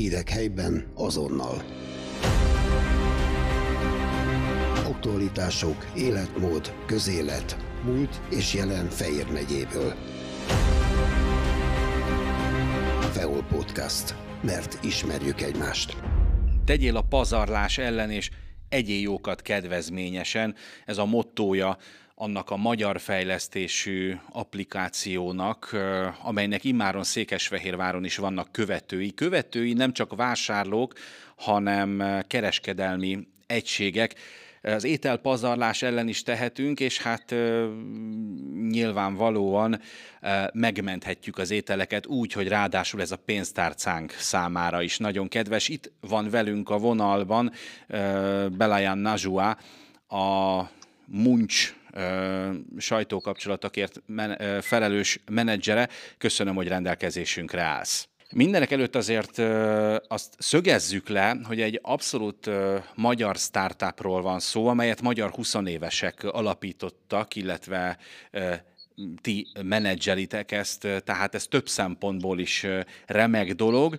Hírek helyben azonnal. Aktualitások, életmód, közélet, múlt és jelen Fejér megyéből. Feol Podcast. Mert ismerjük egymást. Tegyél a pazarlás ellen, és egyél jókat kedvezményesen. Ez a mottója annak a magyar fejlesztésű applikációnak, amelynek immáron Székesfehérváron is vannak követői. Követői nem csak vásárlók, hanem kereskedelmi egységek. Az ételpazarlás ellen is tehetünk, és hát nyilvánvalóan megmenthetjük az ételeket úgy, hogy ráadásul ez a pénztárcánk számára is nagyon kedves. Itt van velünk a vonalban Belajan Najua, a Munch sajtókapcsolatokért felelős menedzsere. Köszönöm, hogy rendelkezésünkre állsz. Mindenek előtt azért azt szögezzük le, hogy egy abszolút magyar startupról van szó, amelyet magyar 20 évesek alapítottak, illetve ti menedzselitek ezt, tehát ez több szempontból is remek dolog.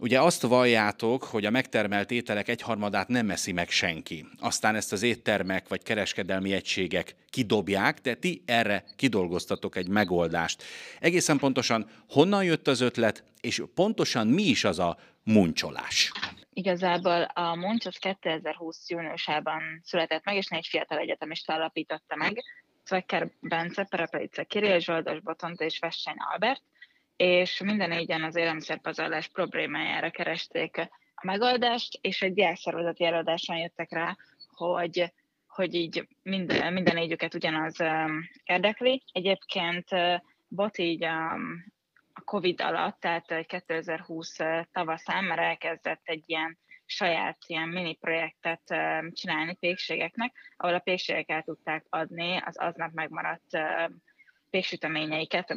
Ugye azt valljátok, hogy a megtermelt ételek egyharmadát nem eszi meg senki. Aztán ezt az éttermek vagy kereskedelmi egységek kidobják, de ti erre kidolgoztatok egy megoldást. Egészen pontosan honnan jött az ötlet, és pontosan mi is az a muncsolás? Igazából a Munch az 2020 júniusában született meg, és négy fiatal egyetemista alapította meg, Zwecker Bence, Perepelice Kirill, Zsoldos Botont és Vesseny Albert, és minden négyen az élelmiszerpazarlás problémájára keresték a megoldást, és egy diákszervezeti előadáson jöttek rá, hogy, hogy így minden, minden négyüket ugyanaz um, érdekli. Egyébként uh, Bot így a, a Covid alatt, tehát 2020 tavaszán már elkezdett egy ilyen saját ilyen mini projektet csinálni pékségeknek, ahol a pékségek el tudták adni az aznap megmaradt péksüteményeiket.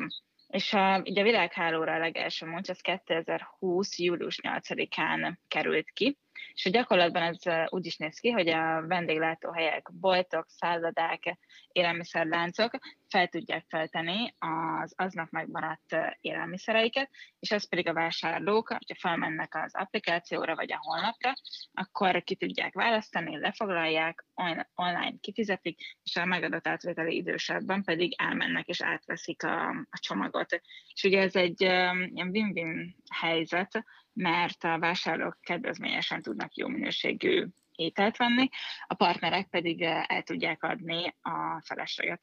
És a, ugye a világhálóra a legelső muncs, az 2020. július 8-án került ki, és a gyakorlatban ez úgy is néz ki, hogy a vendéglátóhelyek, boltok, szállodák, élelmiszerláncok fel tudják feltenni az aznap megmaradt élelmiszereiket, és ez pedig a vásárlók, hogyha felmennek az applikációra vagy a honlapra, akkor ki tudják választani, lefoglalják, online kifizetik, és a megadott átvételi idősebben pedig elmennek és átveszik a, a csomagot. És ugye ez egy ilyen win-win helyzet, mert a vásárlók kedvezményesen tudnak jó minőségű ételt venni, a partnerek pedig el tudják adni a felesleget.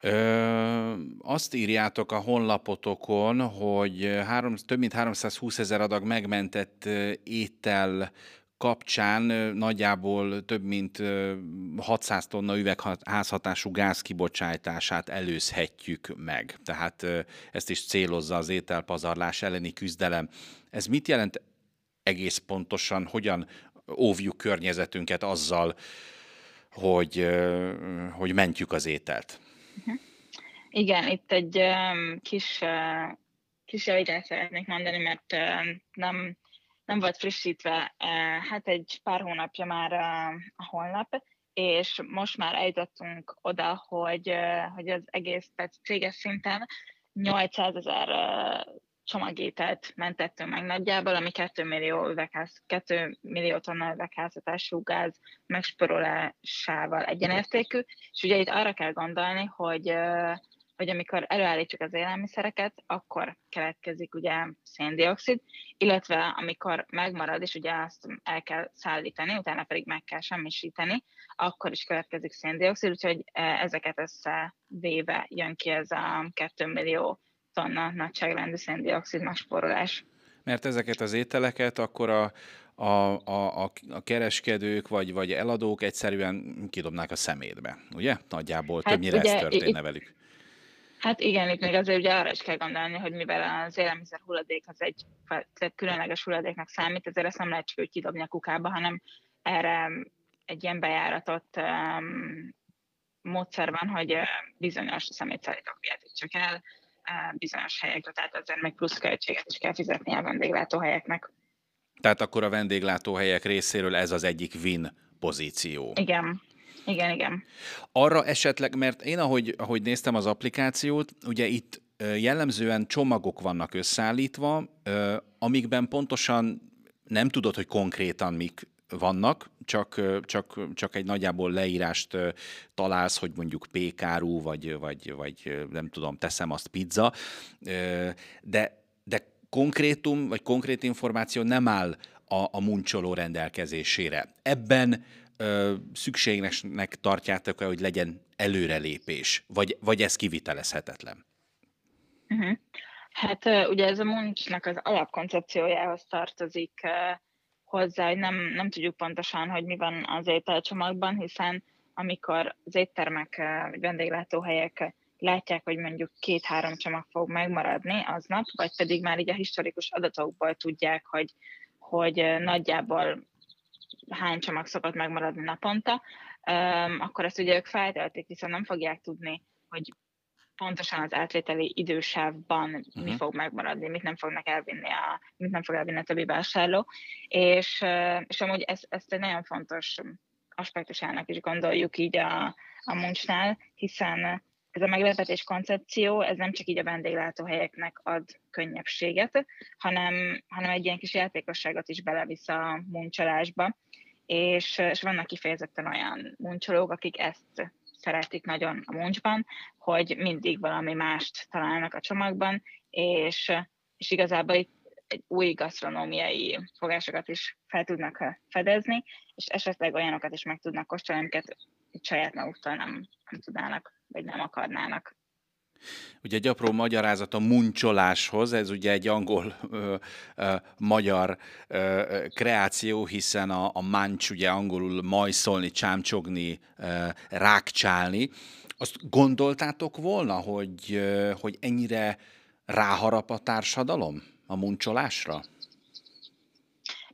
Ö, azt írjátok a honlapotokon, hogy három, több mint 320 ezer adag megmentett étel kapcsán nagyjából több mint 600 tonna üvegházhatású gáz kibocsátását előzhetjük meg. Tehát ezt is célozza az ételpazarlás elleni küzdelem. Ez mit jelent egész pontosan, hogyan óvjuk környezetünket azzal, hogy, hogy mentjük az ételt? Mhm. Igen, itt egy kis, kis javítást szeretnék mondani, mert nem nem volt frissítve, eh, hát egy pár hónapja már a, a honlap, és most már eljutottunk oda, hogy, eh, hogy az egész tehát céges szinten 800 ezer eh, csomagételt mentettünk meg nagyjából, ami 2 millió, üvegház, 2 millió tonna üvegházatású gáz megsporolásával egyenértékű, és ugye itt arra kell gondolni, hogy hogy amikor előállítjuk az élelmiszereket, akkor keletkezik ugye széndiokszid, illetve amikor megmarad, és ugye azt el kell szállítani, utána pedig meg kell semmisíteni, akkor is keletkezik széndiokszid, úgyhogy e, ezeket összevéve jön ki ez a 2 millió tonna nagyságrendű széndiokszid megspórolás. Mert ezeket az ételeket akkor a, a, a, a, a kereskedők vagy, vagy eladók egyszerűen kidobnák a szemétbe, ugye? Nagyjából hát többnyire ugye, ez történne velük. Hát igen, itt még azért ugye arra is kell gondolni, hogy mivel az élelmiszer hulladék az egy különleges hulladéknak számít, ezért ezt nem lehet csak kidobni a kukába, hanem erre egy ilyen bejáratott um, módszer van, hogy bizonyos szemétszállítók csak el bizonyos helyekre, tehát azért meg plusz költséget is kell fizetni a vendéglátóhelyeknek. Tehát akkor a vendéglátóhelyek részéről ez az egyik win pozíció. Igen. Igen, igen. Arra esetleg, mert én ahogy, ahogy néztem az applikációt, ugye itt jellemzően csomagok vannak összeállítva, amikben pontosan nem tudod, hogy konkrétan mik vannak, csak, csak, csak egy nagyjából leírást találsz, hogy mondjuk pékárú, vagy, vagy, vagy nem tudom, teszem azt pizza, de, de konkrétum, vagy konkrét információ nem áll a, a muncsoló rendelkezésére. Ebben ö, szükségesnek tartjátok-e, hogy legyen előrelépés, vagy, vagy ez kivitelezhetetlen? Uh-huh. Hát ugye ez a muncsnak az alapkoncepciójához tartozik hozzá, hogy nem, nem tudjuk pontosan, hogy mi van az ételcsomagban, hiszen amikor az éttermek vagy vendéglátóhelyek látják, hogy mondjuk két-három csomag fog megmaradni aznap, vagy pedig már így a historikus adatokból tudják, hogy, hogy nagyjából hány csomag szokott megmaradni naponta, akkor ezt ugye ők feltöltik, hiszen nem fogják tudni, hogy pontosan az átvételi idősávban uh-huh. mi mhm. fog megmaradni, mit nem fognak elvinni, a, mit nem fog elvinni a többi vásárló, és, és amúgy ezt, ezt egy nagyon fontos aspektusának is gondoljuk így a, a muncsnál, hiszen ez a meglepetés koncepció, ez nem csak így a vendéglátóhelyeknek ad könnyebbséget, hanem, hanem egy ilyen kis játékosságot is belevisz a muncsolásba, és, és vannak kifejezetten olyan muncsolók, akik ezt szeretik nagyon a muncsban, hogy mindig valami mást találnak a csomagban, és, és igazából itt egy új gasztronómiai fogásokat is fel tudnak fedezni, és esetleg olyanokat is meg tudnak kóstolni, amiket saját maguktól nem, nem tudnának, vagy nem akarnának. Ugye egy apró magyarázat a muncsoláshoz, ez ugye egy angol-magyar kreáció, hiszen a, a mancs ugye angolul majszolni, csámcsogni, ö, rákcsálni. Azt gondoltátok volna, hogy, hogy ennyire ráharap a társadalom a muncsolásra?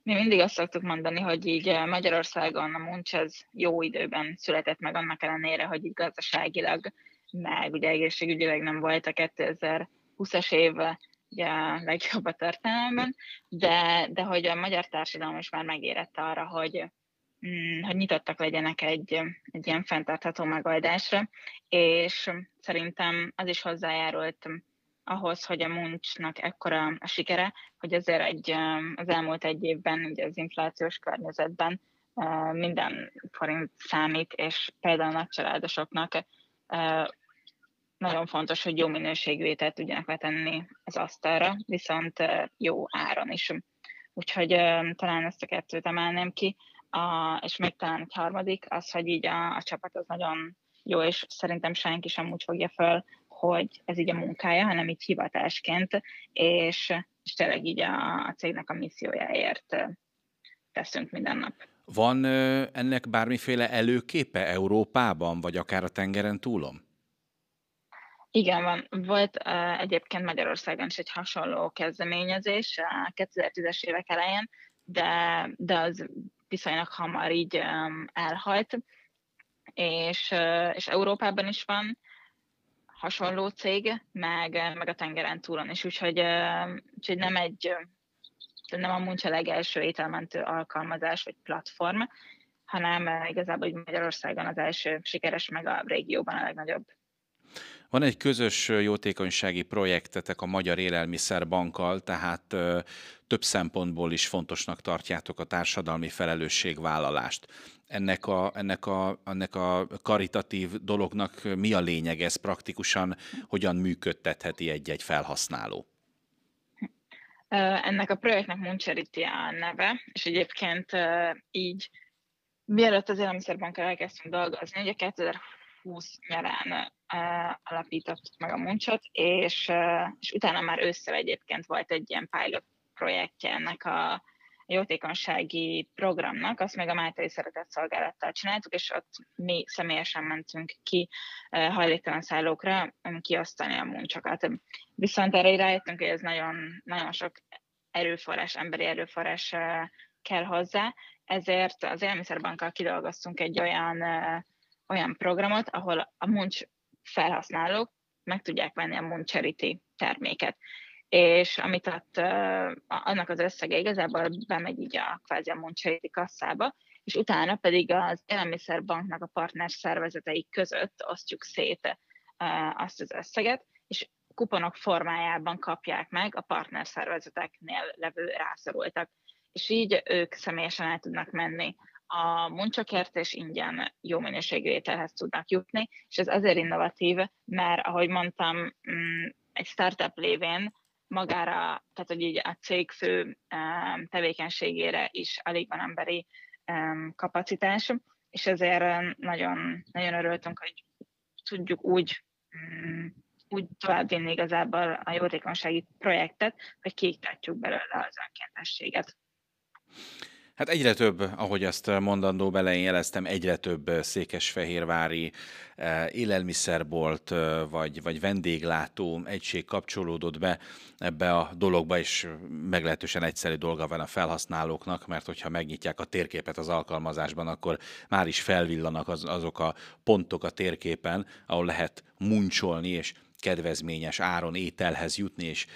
Mi mindig azt szoktuk mondani, hogy így Magyarországon a muncs ez jó időben született meg, annak ellenére, hogy így gazdaságilag meg ugye egészségügyileg nem volt a 2020-as év ugye a legjobb a történelemben, de, de hogy a magyar társadalom is már megérett arra, hogy, mm, hogy nyitottak legyenek egy, egy ilyen fenntartható megoldásra, és szerintem az is hozzájárult ahhoz, hogy a muncsnak ekkora a sikere, hogy azért egy, az elmúlt egy évben ugye az inflációs környezetben minden forint számít, és például a nagycsaládosoknak nagyon fontos, hogy jó minőségű ételt tudjanak vetenni az asztalra, viszont jó áron is. Úgyhogy talán ezt a kettőt emelném ki. A, és még talán egy harmadik, az, hogy így a, a csapat az nagyon jó, és szerintem senki sem úgy fogja föl, hogy ez így a munkája, hanem így hivatásként, és, és tényleg így a, a cégnek a missziójáért teszünk minden nap. Van ennek bármiféle előképe Európában, vagy akár a tengeren túlon? Igen, van. Volt uh, egyébként Magyarországon is egy hasonló kezdeményezés a 2010-es évek elején, de, de az viszonylag hamar így um, elhalt, és, uh, és Európában is van hasonló cég, meg, meg a tengeren túlon is, úgyhogy, úgyhogy nem egy nem a Muncsa legelső ételmentő alkalmazás vagy platform, hanem igazából hogy Magyarországon az első sikeres, meg a régióban a legnagyobb van egy közös jótékonysági projektetek a Magyar Élelmiszerbankkal, tehát ö, több szempontból is fontosnak tartjátok a társadalmi felelősségvállalást. Ennek a, ennek, a, ennek a karitatív dolognak mi a lényeg, ez praktikusan hogyan működtetheti egy-egy felhasználó? Ennek a projektnek Moncharity a neve, és egyébként így mielőtt az élelmiszerbankkal elkezdtünk dolgozni, ugye 2020 nyarán alapított meg a Muncsot, és, és utána már ősszel egyébként volt egy ilyen pilot projektje ennek a jótékonysági programnak, azt meg a Máltai Szeretett Szolgálattal csináltuk, és ott mi személyesen mentünk ki hajléktalan szállókra kiosztani a muncsokat. Viszont erre rájöttünk, hogy ez nagyon, nagyon sok erőforrás, emberi erőforrás kell hozzá, ezért az élelmiszerbankkal kidolgoztunk egy olyan, olyan programot, ahol a muncs felhasználók meg tudják venni a Moon Charity terméket. És amit ott, annak az összege igazából bemegy így a kvázi a Moon Charity kasszába, és utána pedig az élelmiszerbanknak a partner szervezetei között osztjuk szét azt az összeget, és kuponok formájában kapják meg a partnerszervezeteknél levő rászorultak. És így ők személyesen el tudnak menni a muncsakért és ingyen jó minőségű ételhez tudnak jutni, és ez azért innovatív, mert ahogy mondtam, mm, egy startup lévén magára, tehát hogy így a cég fő tevékenységére is alig van emberi kapacitás, és ezért nagyon, nagyon örültünk, hogy tudjuk úgy, mm, úgy továbbvinni igazából a jótékonysági projektet, hogy kiiktatjuk belőle az önkéntességet. Hát egyre több, ahogy azt mondandó belején jeleztem, egyre több székesfehérvári élelmiszerbolt vagy, vagy vendéglátó egység kapcsolódott be ebbe a dologba, és meglehetősen egyszerű dolga van a felhasználóknak, mert hogyha megnyitják a térképet az alkalmazásban, akkor már is felvillanak az, azok a pontok a térképen, ahol lehet muncsolni, és kedvezményes áron ételhez jutni, és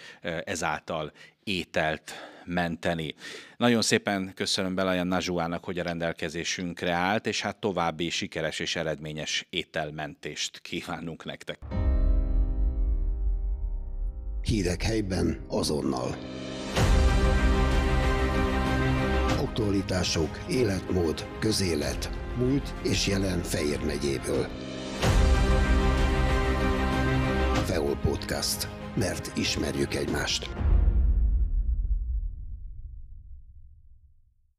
ezáltal ételt menteni. Nagyon szépen köszönöm Belajan Nazsuának, hogy a rendelkezésünkre állt, és hát további sikeres és eredményes ételmentést kívánunk nektek. Hírek helyben azonnal. Aktualitások, életmód, közélet, múlt és jelen Fejér megyéből. Podcast. Mert ismerjük egymást.